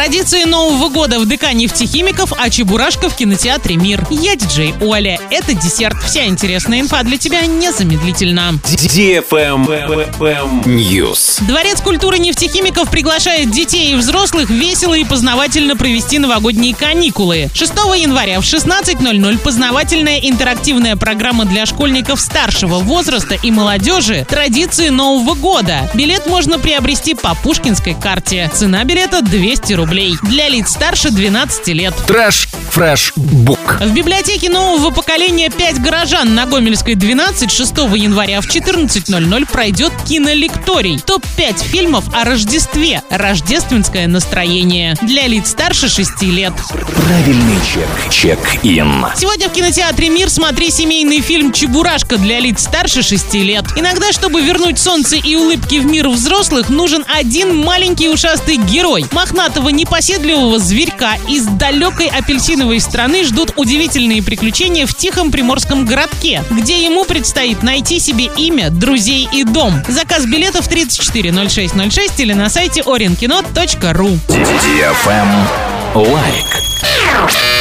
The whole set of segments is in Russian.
Традиции Нового года в ДК нефтехимиков, а Чебурашка в кинотеатре «Мир». Я диджей Оля. Это десерт. Вся интересная инфа для тебя незамедлительно. News. Дворец культуры нефтехимиков приглашает детей и взрослых весело и познавательно провести новогодние каникулы. 6 января в 16.00 познавательная интерактивная программа для школьников старшего возраста и молодежи «Традиции Нового года». Билет можно приобрести по пушкинской карте. Цена билета 200 рублей. Для лиц старше 12 лет. Трэш Бук. В библиотеке нового поколения 5 горожан на Гомельской 12 6 января в 14.00 пройдет кинолекторий. Топ-5 фильмов о Рождестве. Рождественское настроение. Для лиц старше 6 лет. Правильный чек. Чек-ин. Сегодня в кинотеатре «Мир» смотри семейный фильм «Чебурашка» для лиц старше 6 лет. Иногда, чтобы вернуть солнце и улыбки в мир взрослых, нужен один маленький ушастый герой. Мохнатого непоседливого зверька из далекой апельсиновой страны ждут удивительные приключения в тихом приморском городке, где ему предстоит найти себе имя, друзей и дом. Заказ билетов 340606 или на сайте orinkino.ru. Лайк.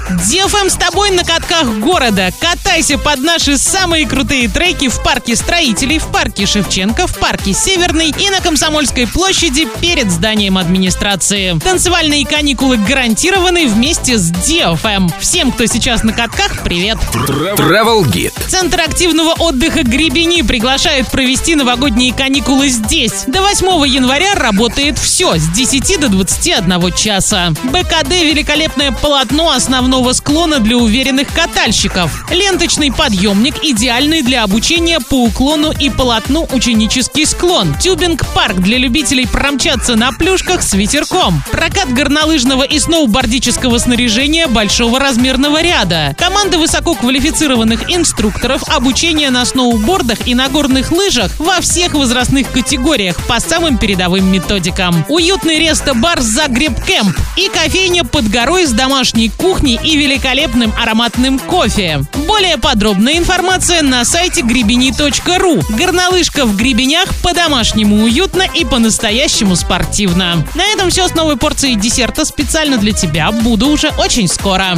DFM с тобой на катках города. Катайся под наши самые крутые треки в парке строителей, в парке Шевченко, в парке Северный и на Комсомольской площади перед зданием администрации. Танцевальные каникулы гарантированы вместе с DFM. Всем, кто сейчас на катках, привет! Travel Guide. Центр активного отдыха Гребени приглашает провести новогодние каникулы здесь. До 8 января работает все с 10 до 21 часа. БКД великолепное полотно основного склона для уверенных катальщиков. Ленточный подъемник идеальный для обучения по уклону и полотну ученический склон. Тюбинг-парк для любителей промчаться на плюшках с ветерком. Прокат горнолыжного и сноубордического снаряжения большого размерного ряда. Команда высококвалифицированных инструкторов, обучение на сноубордах и на горных лыжах во всех возрастных категориях по самым передовым методикам. Уютный ресто-бар «Загреб Кэмп» и кофейня под горой с домашней кухней и великолепным ароматным кофе. Более подробная информация на сайте гребени.ру. Горнолыжка в гребенях по-домашнему уютно и по-настоящему спортивно. На этом все с новой порцией десерта специально для тебя. Буду уже очень скоро.